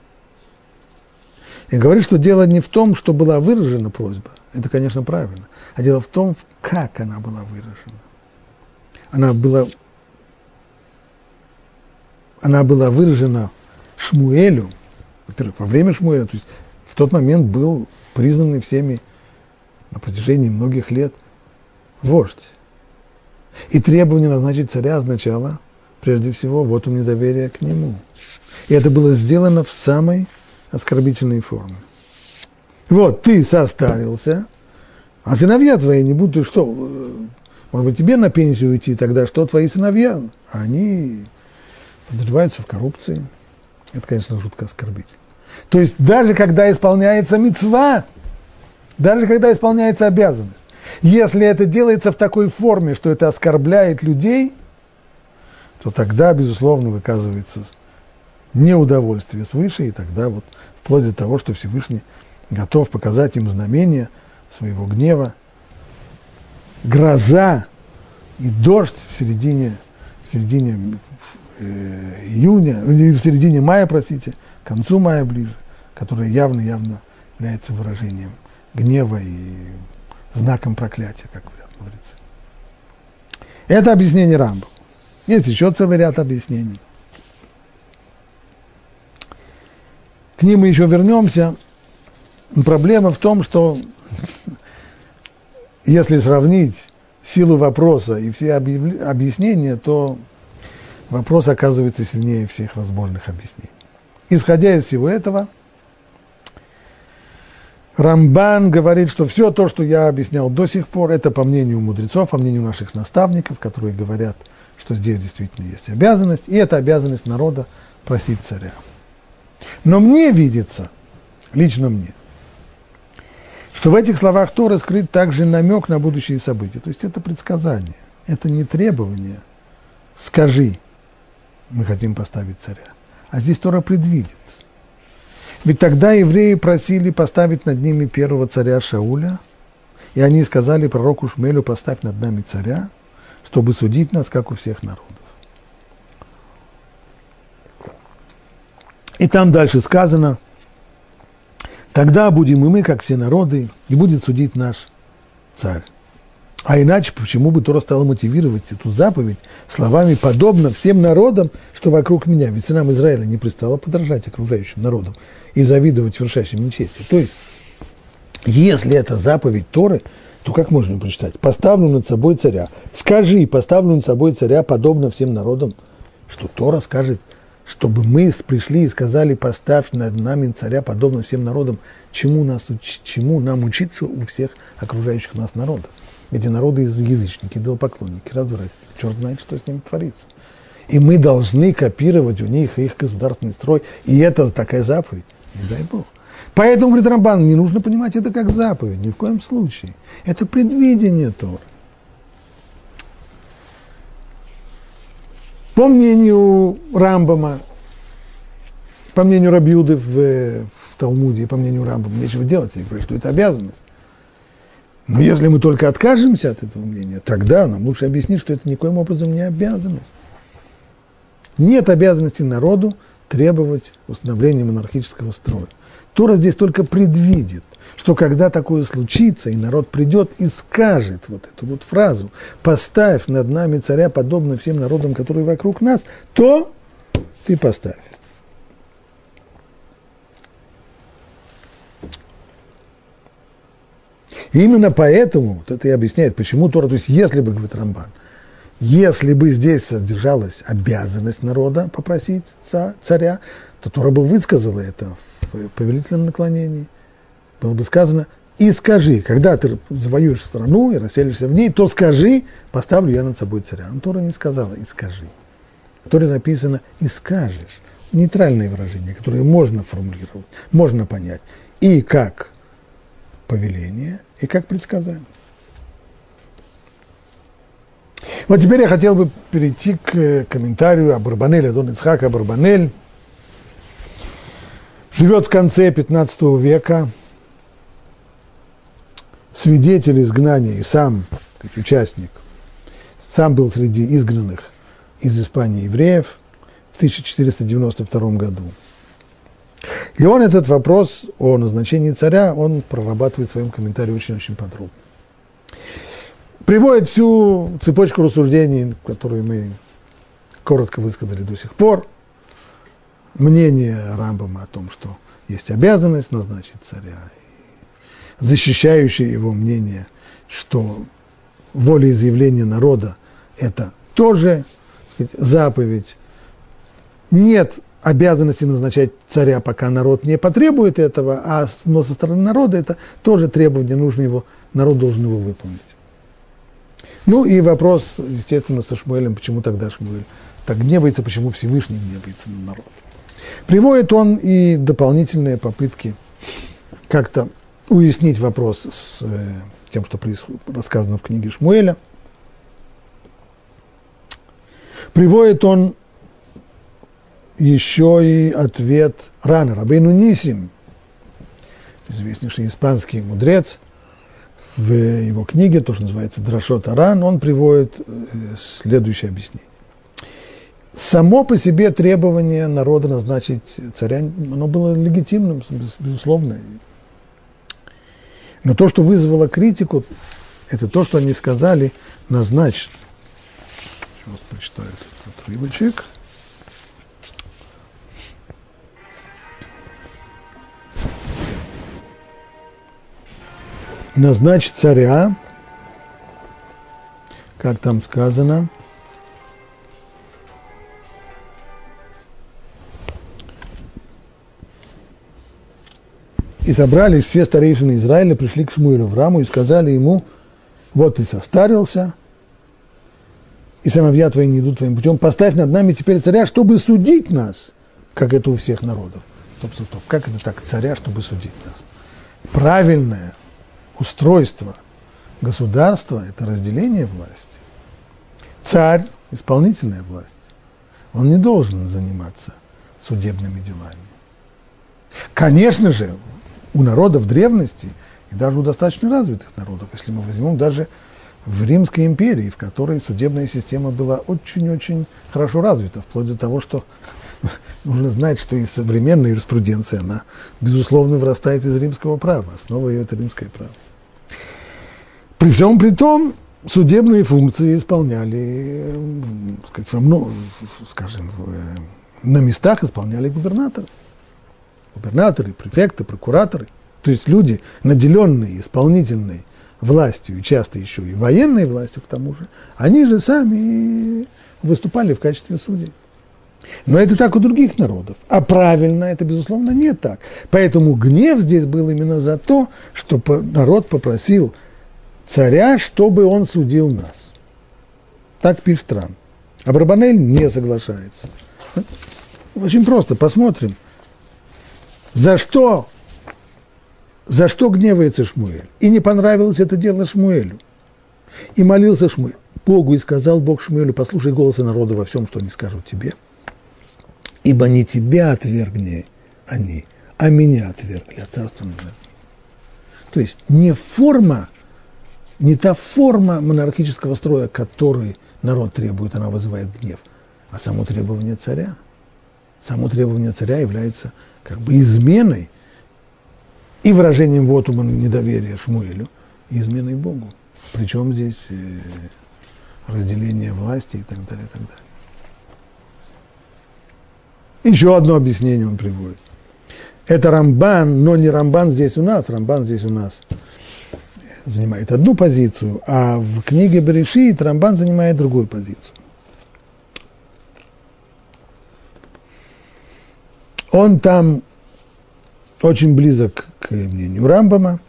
и говорит, что дело не в том, что была выражена просьба, это, конечно, правильно, а дело в том, как она была выражена. Она была, она была выражена Шмуэлю, во-первых, во время Шмуэля, то есть в тот момент был признанный всеми на протяжении многих лет вождь. И требование назначить царя означало, прежде всего, вот он недоверие к нему. И это было сделано в самой оскорбительной форме. Вот, ты состарился, а сыновья твои не будут, что, может быть, тебе на пенсию уйти тогда, что твои сыновья, они подозреваются в коррупции. Это, конечно, жутко оскорбительно. То есть даже когда исполняется мецва, даже когда исполняется обязанность, если это делается в такой форме, что это оскорбляет людей, то тогда, безусловно, выказывается неудовольствие свыше, и тогда вот вплоть до того, что Всевышний готов показать им знамение своего гнева, гроза и дождь в середине, в середине июня, в середине мая, простите, к концу мая ближе, которое явно-явно является выражением гнева и знаком проклятия, как говорят мудрецы. Это объяснение Рамбо. Есть еще целый ряд объяснений. К ним мы еще вернемся. Проблема в том, что (laughs) если сравнить силу вопроса и все объяснения, то вопрос оказывается сильнее всех возможных объяснений. Исходя из всего этого, Рамбан говорит, что все то, что я объяснял до сих пор, это по мнению мудрецов, по мнению наших наставников, которые говорят, что здесь действительно есть обязанность, и это обязанность народа просить царя. Но мне видится, лично мне, что в этих словах Торы скрыт также намек на будущие события. То есть это предсказание, это не требование «скажи», мы хотим поставить царя. А здесь Тора предвидит. Ведь тогда евреи просили поставить над ними первого царя Шауля, и они сказали пророку Шмелю, поставь над нами царя, чтобы судить нас, как у всех народов. И там дальше сказано, тогда будем и мы, как все народы, и будет судить наш царь. А иначе почему бы Тора стала мотивировать эту заповедь словами «подобно всем народам, что вокруг меня». Ведь нам Израиля не пристало подражать окружающим народам и завидовать вершащим нечестие. То есть, если это заповедь Торы, то как можно прочитать? «Поставлю над собой царя». Скажи, поставлю над собой царя, подобно всем народам, что Тора скажет, чтобы мы пришли и сказали, поставь над нами царя, подобно всем народам, чему, нас, чему нам учиться у всех окружающих нас народов. Эти народы язычники, идолопоклонники, развратники. Черт знает, что с ними творится. И мы должны копировать у них их государственный строй. И это такая заповедь. Не дай Бог. Поэтому, говорит Рамбан, не нужно понимать это как заповедь, ни в коем случае. Это предвидение Торы. По мнению Рамбама, по мнению Рабиуды в, в Талмуде, по мнению Рамбама, нечего делать, говорю, что это обязанность. Но если мы только откажемся от этого мнения, тогда нам лучше объяснить, что это никоим образом не обязанность. Нет обязанности народу требовать установления монархического строя. Тора здесь только предвидит, что когда такое случится, и народ придет и скажет вот эту вот фразу «поставь над нами царя, подобно всем народам, которые вокруг нас», то ты поставь. И именно поэтому, вот это и объясняет, почему Тора, то есть если бы, говорит Рамбан, если бы здесь содержалась обязанность народа попросить царя, то Тора бы высказала это в повелительном наклонении. Было бы сказано, и скажи, когда ты завоюешь страну и расселишься в ней, то скажи, поставлю я над собой царя. Но Тора не сказала, и скажи. В Торе написано, и скажешь. Нейтральное выражение, которое можно формулировать, можно понять. И как повеление, и как предсказание. Вот теперь я хотел бы перейти к комментарию об Барбанеле, Дон Ицхак Барбанель. Живет в конце 15 века, свидетель изгнания и сам, сказать, участник, сам был среди изгнанных из Испании евреев в 1492 году. И он этот вопрос о назначении царя, он прорабатывает в своем комментарии очень-очень подробно. Приводит всю цепочку рассуждений, которые мы коротко высказали до сих пор. Мнение Рамбама о том, что есть обязанность назначить царя, защищающее его мнение, что волеизъявление народа – это тоже заповедь. Нет обязанности назначать царя, пока народ не потребует этого, а но со стороны народа это тоже требование, нужно его, народ должен его выполнить. Ну и вопрос, естественно, со Шмуэлем, почему тогда Шмуэль так гневается, почему Всевышний гневается на народ. Приводит он и дополнительные попытки как-то уяснить вопрос с э, тем, что рассказано в книге Шмуэля. Приводит он еще и ответ Рана, Рабейну Нисим, известнейший испанский мудрец, в его книге, то, что называется Драшот Аран, он приводит э, следующее объяснение. Само по себе требование народа назначить царя, оно было легитимным, безусловно. Но то, что вызвало критику, это то, что они сказали назначить. Сейчас прочитаю этот отрывочек. Назначить царя, как там сказано, И собрались все старейшины Израиля, пришли к Шмуилу в Раму и сказали ему, вот ты состарился, и сыновья твои не идут твоим путем, поставь над нами теперь царя, чтобы судить нас, как это у всех народов. Стоп, стоп, стоп, как это так, царя, чтобы судить нас? Правильное устройство государства – это разделение власти. Царь – исполнительная власть. Он не должен заниматься судебными делами. Конечно же, у народов древности, и даже у достаточно развитых народов, если мы возьмем даже в Римской империи, в которой судебная система была очень-очень хорошо развита, вплоть до того, что (laughs) нужно знать, что и современная юриспруденция, она, безусловно, вырастает из римского права. Основа ее – это римское право. При всем при том, судебные функции исполняли, сказать, во много, скажем, на местах исполняли губернаторы. Губернаторы, префекты, прокураторы. То есть люди, наделенные исполнительной властью, и часто еще и военной властью к тому же, они же сами выступали в качестве судей. Но это так у других народов. А правильно это, безусловно, не так. Поэтому гнев здесь был именно за то, что народ попросил царя, чтобы он судил нас. Так пишет Тран. А Барбанель не соглашается. Очень просто, посмотрим. За что, за что гневается Шмуэль? И не понравилось это дело Шмуэлю. И молился Шмуэль Богу и сказал Бог Шмуэлю, послушай голоса народа во всем, что они скажут тебе. Ибо не тебя отвергни они, а меня отвергли, а царство. То есть не форма не та форма монархического строя, который народ требует, она вызывает гнев, а само требование царя. само требование царя является как бы изменой и выражением вотума недоверия Шмуэлю, и изменой Богу. Причем здесь э, разделение власти и так далее, и так далее. Еще одно объяснение он приводит. Это Рамбан, но не Рамбан здесь у нас, Рамбан здесь у нас занимает одну позицию, а в книге Берешит Рамбан занимает другую позицию. Он там очень близок к мнению Рамбама,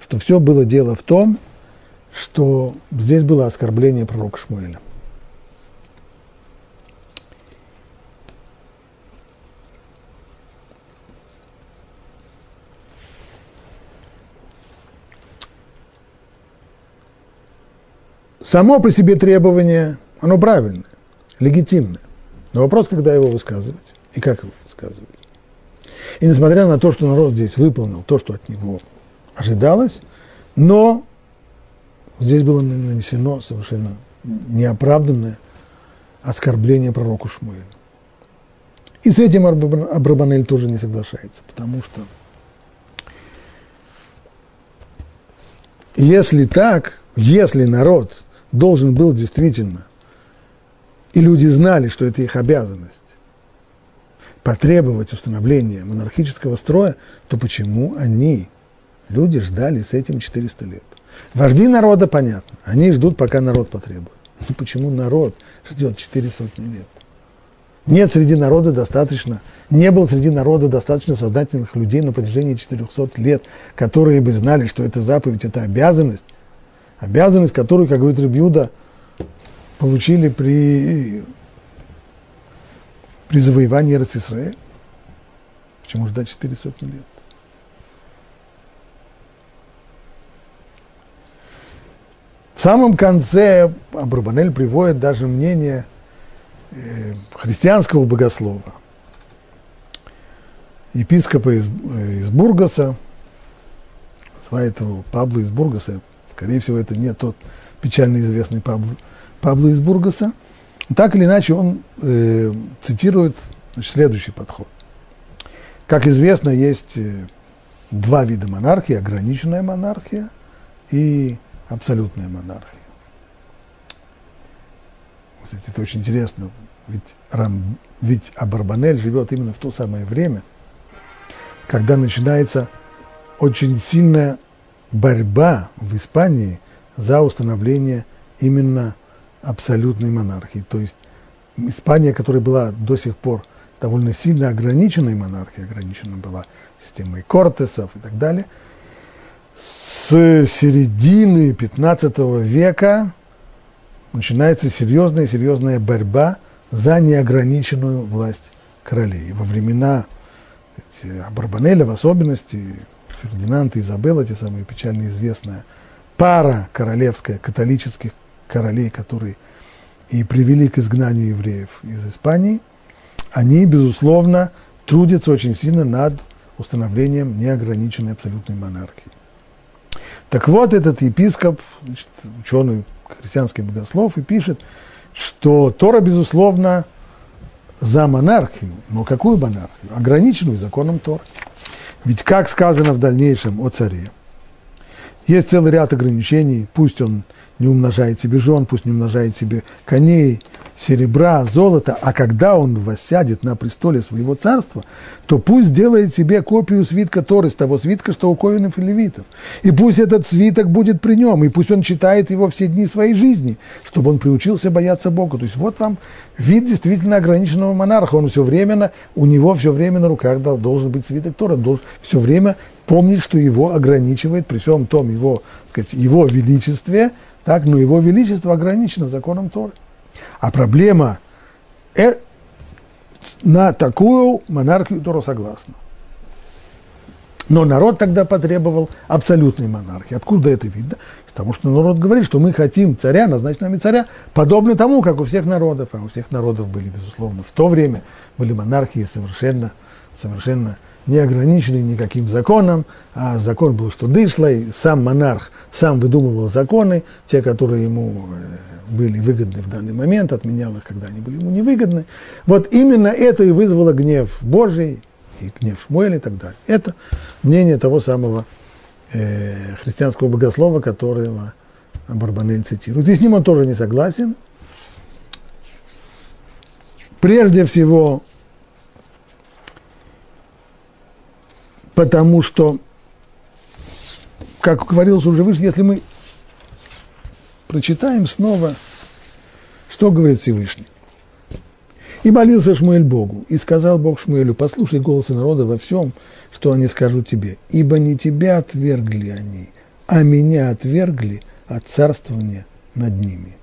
что все было дело в том, что здесь было оскорбление пророка Шмуэля. Само по себе требование, оно правильное, легитимное. Но вопрос, когда его высказывать и как его высказывать. И несмотря на то, что народ здесь выполнил то, что от него ожидалось, но здесь было нанесено совершенно неоправданное оскорбление пророку Шмуэлю. И с этим Абрабанель тоже не соглашается, потому что если так, если народ должен был действительно, и люди знали, что это их обязанность, потребовать установления монархического строя, то почему они, люди, ждали с этим 400 лет? Вожди народа, понятно, они ждут, пока народ потребует. Но почему народ ждет 4 сотни лет? Нет среди народа достаточно, не было среди народа достаточно сознательных людей на протяжении 400 лет, которые бы знали, что это заповедь, это обязанность, обязанность, которую, как говорит Рабиуда, получили при при завоевании Израиля. Почему ждать 4 сотни лет? В самом конце Абрабанель приводит даже мнение э, христианского богослова, епископа из, э, из Бургаса, называет его Пабло из Бургаса, скорее всего, это не тот печально известный Пабло, Пабло из Бургаса, так или иначе, он э, цитирует значит, следующий подход. Как известно, есть э, два вида монархии, ограниченная монархия и абсолютная монархия. Кстати, это очень интересно, ведь, Рам, ведь Абарбанель живет именно в то самое время, когда начинается очень сильная борьба в Испании за установление именно абсолютной монархии. То есть Испания, которая была до сих пор довольно сильно ограниченной монархией, ограничена была системой Кортесов и так далее, с середины 15 века начинается серьезная серьезная борьба за неограниченную власть королей. И во времена Барбанеля в особенности, Фердинанд и Изабелла, те самые печально известная пара королевская католических королей, которые и привели к изгнанию евреев из Испании, они, безусловно, трудятся очень сильно над установлением неограниченной абсолютной монархии. Так вот, этот епископ, значит, ученый, христианский богослов, и пишет, что Тора, безусловно, за монархию, но какую монархию? Ограниченную законом Тора. Ведь, как сказано в дальнейшем о царе, есть целый ряд ограничений, пусть он не умножает себе жен, пусть не умножает себе коней, серебра, золота, а когда он воссядет на престоле своего царства, то пусть делает себе копию свитка Торы, с того свитка, что у коинов и левитов. И пусть этот свиток будет при нем, и пусть он читает его все дни своей жизни, чтобы он приучился бояться Бога. То есть вот вам вид действительно ограниченного монарха. Он все время, у него все время на руках должен быть свиток Тора, должен все время помнить, что его ограничивает при всем том его, сказать, его величестве, так, но его величество ограничено законом Торы. А проблема э, на такую монархию Тора согласна. Но народ тогда потребовал абсолютной монархии. Откуда это видно? Из того, что народ говорит, что мы хотим царя, назначить нами царя, подобно тому, как у всех народов. А у всех народов были, безусловно, в то время были монархии совершенно, совершенно не ограниченный никаким законом, а закон был, что дышло, и сам монарх сам выдумывал законы, те, которые ему э, были выгодны в данный момент, отменял их, когда они были ему невыгодны. Вот именно это и вызвало гнев Божий, и гнев Шмуэля и так далее. Это мнение того самого э, христианского богослова, которого Барбанель цитирует. И с ним он тоже не согласен. Прежде всего, потому что, как говорилось уже выше, если мы прочитаем снова, что говорит Всевышний. И молился Шмуэль Богу, и сказал Бог Шмуэлю, послушай голоса народа во всем, что они скажут тебе, ибо не тебя отвергли они, а меня отвергли от царствования над ними.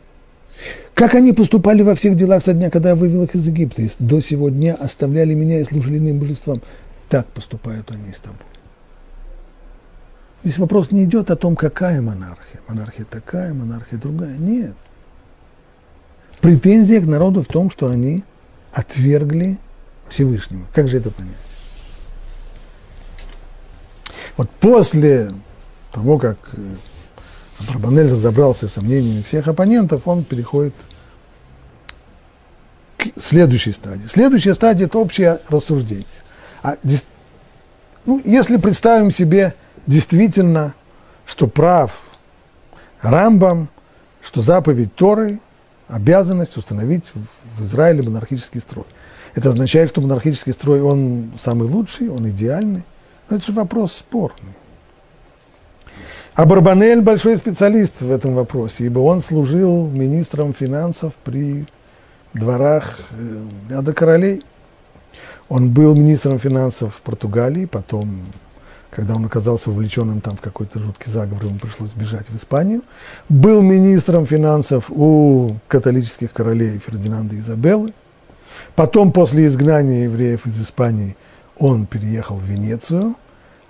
Как они поступали во всех делах со дня, когда я вывел их из Египта, до сего дня оставляли меня и служили иным божествам, так поступают они с тобой. Здесь вопрос не идет о том, какая монархия. Монархия такая, монархия другая. Нет. Претензия к народу в том, что они отвергли Всевышнего. Как же это понять? Вот после того, как Барбанель разобрался с сомнениями всех оппонентов, он переходит к следующей стадии. Следующая стадия – это общее рассуждение. А, ну, если представим себе действительно, что прав Рамбам, что заповедь Торы – обязанность установить в Израиле монархический строй. Это означает, что монархический строй, он самый лучший, он идеальный. Но это же вопрос спорный. А Барбанель большой специалист в этом вопросе, ибо он служил министром финансов при дворах э, ряда королей. Он был министром финансов в Португалии, потом, когда он оказался вовлеченным там в какой-то жуткий заговор, ему пришлось бежать в Испанию. Был министром финансов у католических королей Фердинанда и Изабеллы. Потом, после изгнания евреев из Испании, он переехал в Венецию,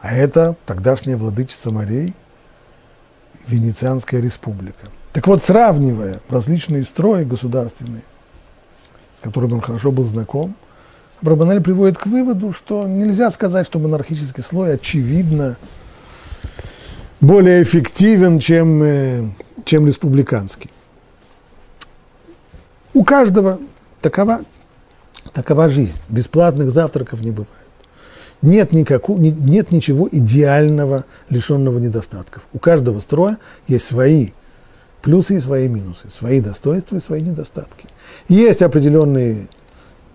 а это тогдашняя владычица морей, Венецианская республика. Так вот, сравнивая различные строи государственные, с которыми он хорошо был знаком, Абрабаналь приводит к выводу, что нельзя сказать, что монархический слой очевидно более эффективен, чем, э, чем республиканский. У каждого такова, такова жизнь. Бесплатных завтраков не бывает. Нет, никакого, нет ничего идеального, лишенного недостатков. У каждого строя есть свои плюсы и свои минусы, свои достоинства и свои недостатки. Есть определенные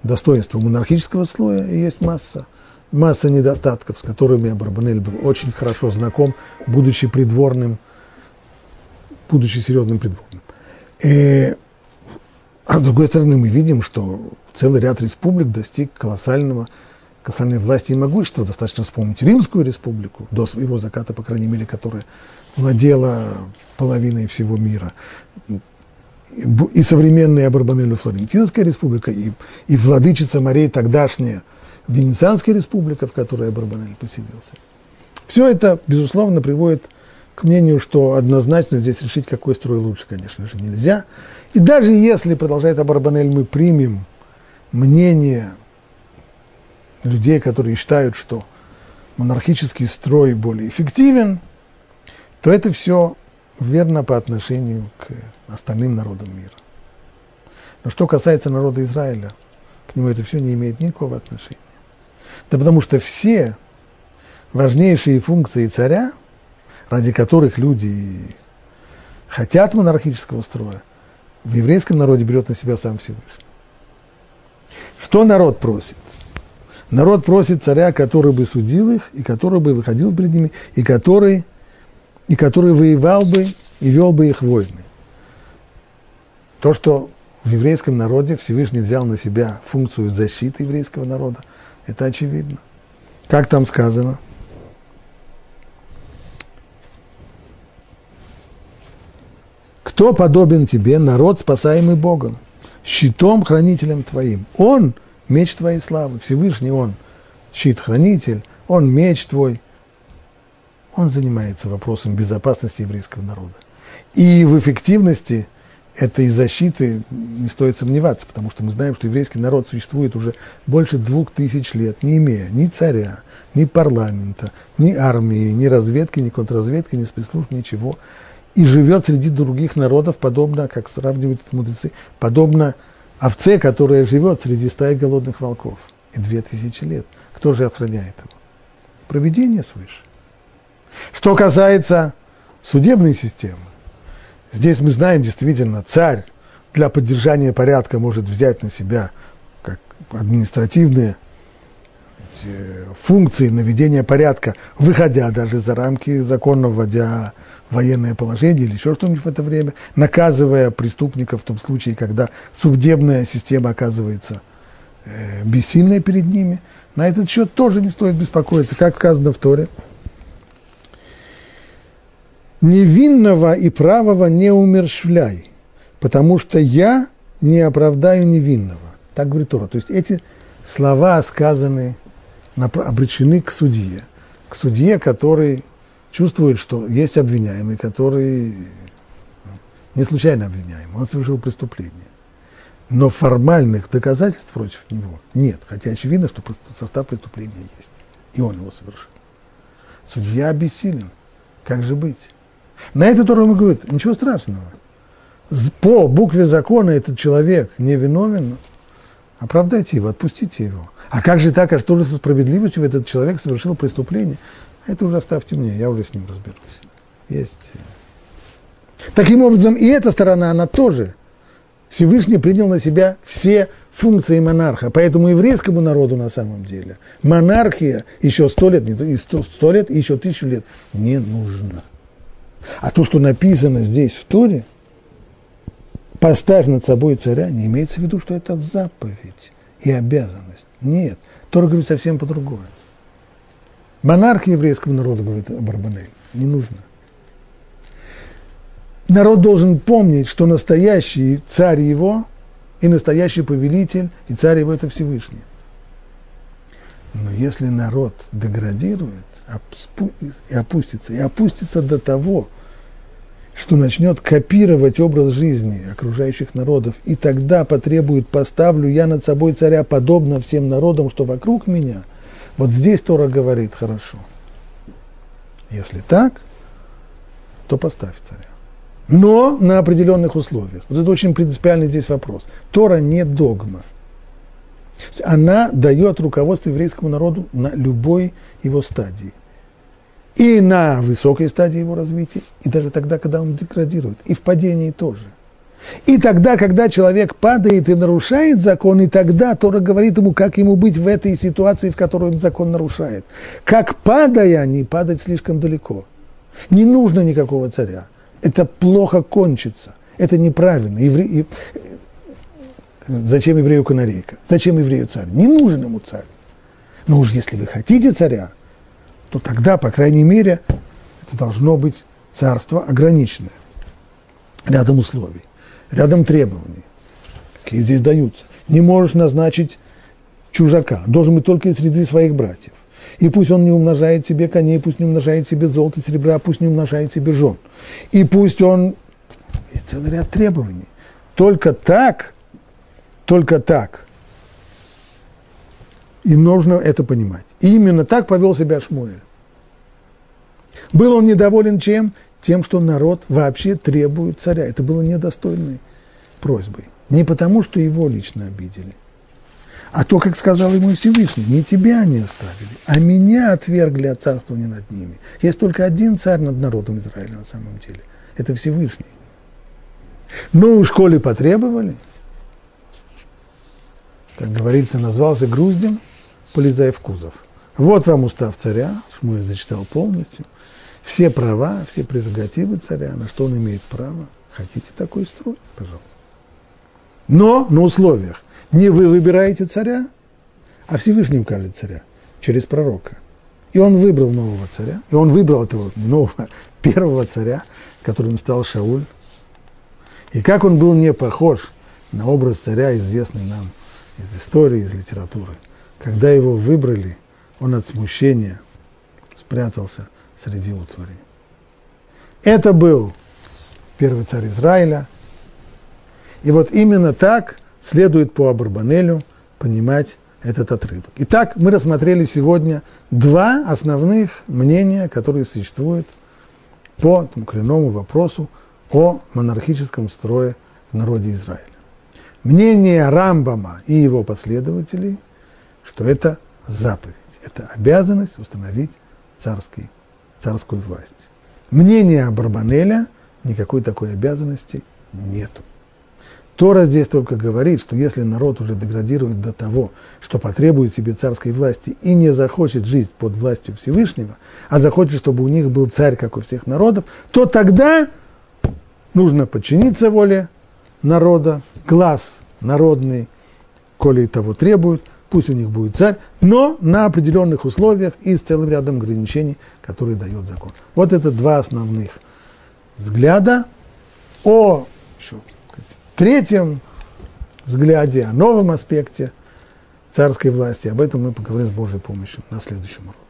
достоинства монархического слоя и есть масса, масса недостатков, с которыми Абрабанель был очень хорошо знаком, будучи придворным, будучи серьезным придворным. И, а с другой стороны, мы видим, что целый ряд республик достиг колоссального, колоссальной власти и могущества. Достаточно вспомнить Римскую республику, до своего заката, по крайней мере, которая владела половиной всего мира и современная Барбанелло Флорентинская республика, и, и владычица морей тогдашняя Венецианская республика, в которой Барбанель поселился. Все это, безусловно, приводит к мнению, что однозначно здесь решить, какой строй лучше, конечно же, нельзя. И даже если, продолжает Абарбанель, мы примем мнение людей, которые считают, что монархический строй более эффективен, то это все верно по отношению к остальным народам мира. Но что касается народа Израиля, к нему это все не имеет никакого отношения. Да потому что все важнейшие функции царя, ради которых люди хотят монархического строя, в еврейском народе берет на себя сам Всевышний. Что народ просит? Народ просит царя, который бы судил их, и который бы выходил перед ними, и который, и который воевал бы и вел бы их войны. То, что в еврейском народе Всевышний взял на себя функцию защиты еврейского народа, это очевидно. Как там сказано? Кто подобен тебе, народ, спасаемый Богом, щитом хранителем твоим? Он – меч твоей славы, Всевышний Он – щит-хранитель, Он – меч твой. Он занимается вопросом безопасности еврейского народа. И в эффективности этой защиты не стоит сомневаться, потому что мы знаем, что еврейский народ существует уже больше двух тысяч лет, не имея ни царя, ни парламента, ни армии, ни разведки, ни контрразведки, ни спецслужб, ничего. И живет среди других народов, подобно, как сравнивают мудрецы, подобно овце, которая живет среди стаи голодных волков. И две тысячи лет. Кто же охраняет его? Проведение свыше. Что касается судебной системы, здесь мы знаем действительно, царь для поддержания порядка может взять на себя как административные функции наведения порядка, выходя даже за рамки закона, вводя военное положение или еще что-нибудь в это время, наказывая преступников в том случае, когда судебная система оказывается э, бессильной перед ними. На этот счет тоже не стоит беспокоиться, как сказано в Торе. Невинного и правого не умершвляй, потому что я не оправдаю невинного. Так говорит Тора. То есть эти слова сказаны обречены к судье. К судье, который чувствует, что есть обвиняемый, который не случайно обвиняемый, он совершил преступление. Но формальных доказательств против него нет, хотя очевидно, что состав преступления есть, и он его совершил. Судья обессилен. Как же быть? На это Тора ему говорит, ничего страшного. По букве закона этот человек невиновен, оправдайте его, отпустите его. А как же так, а что же со справедливостью этот человек совершил преступление? Это уже оставьте мне, я уже с ним разберусь. Есть. Таким образом, и эта сторона, она тоже. Всевышний принял на себя все функции монарха. Поэтому еврейскому народу на самом деле монархия еще сто лет, не сто, лет, еще тысячу лет не нужна. А то, что написано здесь в Торе, поставь над собой царя, не имеется в виду, что это заповедь и обязанность. Нет, Тора говорит совсем по-другому. Монарх еврейскому народу, говорит Барбанель, не нужно. Народ должен помнить, что настоящий царь его и настоящий повелитель, и царь его – это Всевышний. Но если народ деградирует и опустится, и опустится до того, что начнет копировать образ жизни окружающих народов, и тогда потребует, поставлю я над собой царя, подобно всем народам, что вокруг меня. Вот здесь Тора говорит, хорошо. Если так, то поставь царя. Но на определенных условиях. Вот это очень принципиальный здесь вопрос. Тора не догма. Она дает руководство еврейскому народу на любой его стадии и на высокой стадии его развития, и даже тогда, когда он деградирует, и в падении тоже. И тогда, когда человек падает и нарушает закон, и тогда Тора говорит ему, как ему быть в этой ситуации, в которой он закон нарушает. Как падая, не падать слишком далеко. Не нужно никакого царя. Это плохо кончится. Это неправильно. Евре... Зачем еврею канарейка? Зачем еврею царь? Не нужен ему царь. Но уж если вы хотите царя, то тогда, по крайней мере, это должно быть царство ограниченное. Рядом условий, рядом требований, какие здесь даются. Не можешь назначить чужака, должен быть только из среды своих братьев. И пусть он не умножает себе коней, пусть не умножает себе золото и серебра, пусть не умножает себе жен. И пусть он... И целый ряд требований. Только так, только так и нужно это понимать. И именно так повел себя Шмуэль. Был он недоволен чем? Тем, что народ вообще требует царя. Это было недостойной просьбой. Не потому, что его лично обидели, а то, как сказал ему Всевышний, не тебя они оставили, а меня отвергли от царствования над ними. Есть только один царь над народом Израиля на самом деле. Это Всевышний. Ну, в школе потребовали. Как говорится, назвался груздем – полезай в кузов. Вот вам устав царя, Шмуэль зачитал полностью. Все права, все прерогативы царя, на что он имеет право. Хотите такой строй? Пожалуйста. Но на условиях. Не вы выбираете царя, а Всевышний укажет царя через пророка. И он выбрал нового царя, и он выбрал этого нового, (laughs) первого царя, которым стал Шауль. И как он был не похож на образ царя, известный нам из истории, из литературы – когда его выбрали, он от смущения спрятался среди утвари. Это был первый царь Израиля, И вот именно так следует по Абарбанелю понимать этот отрывок. Итак, мы рассмотрели сегодня два основных мнения, которые существуют по тому коренному вопросу о монархическом строе в народе Израиля. Мнение Рамбама и его последователей, что это заповедь, это обязанность установить царский, царскую власть. Мнение Барбанеля никакой такой обязанности нету. Тора здесь только говорит, что если народ уже деградирует до того, что потребует себе царской власти и не захочет жить под властью Всевышнего, а захочет, чтобы у них был царь, как у всех народов, то тогда нужно подчиниться воле народа, глаз народный, коли того требует, пусть у них будет царь, но на определенных условиях и с целым рядом ограничений, которые дает закон. Вот это два основных взгляда о еще, третьем взгляде, о новом аспекте царской власти. Об этом мы поговорим с Божьей помощью на следующем уроке.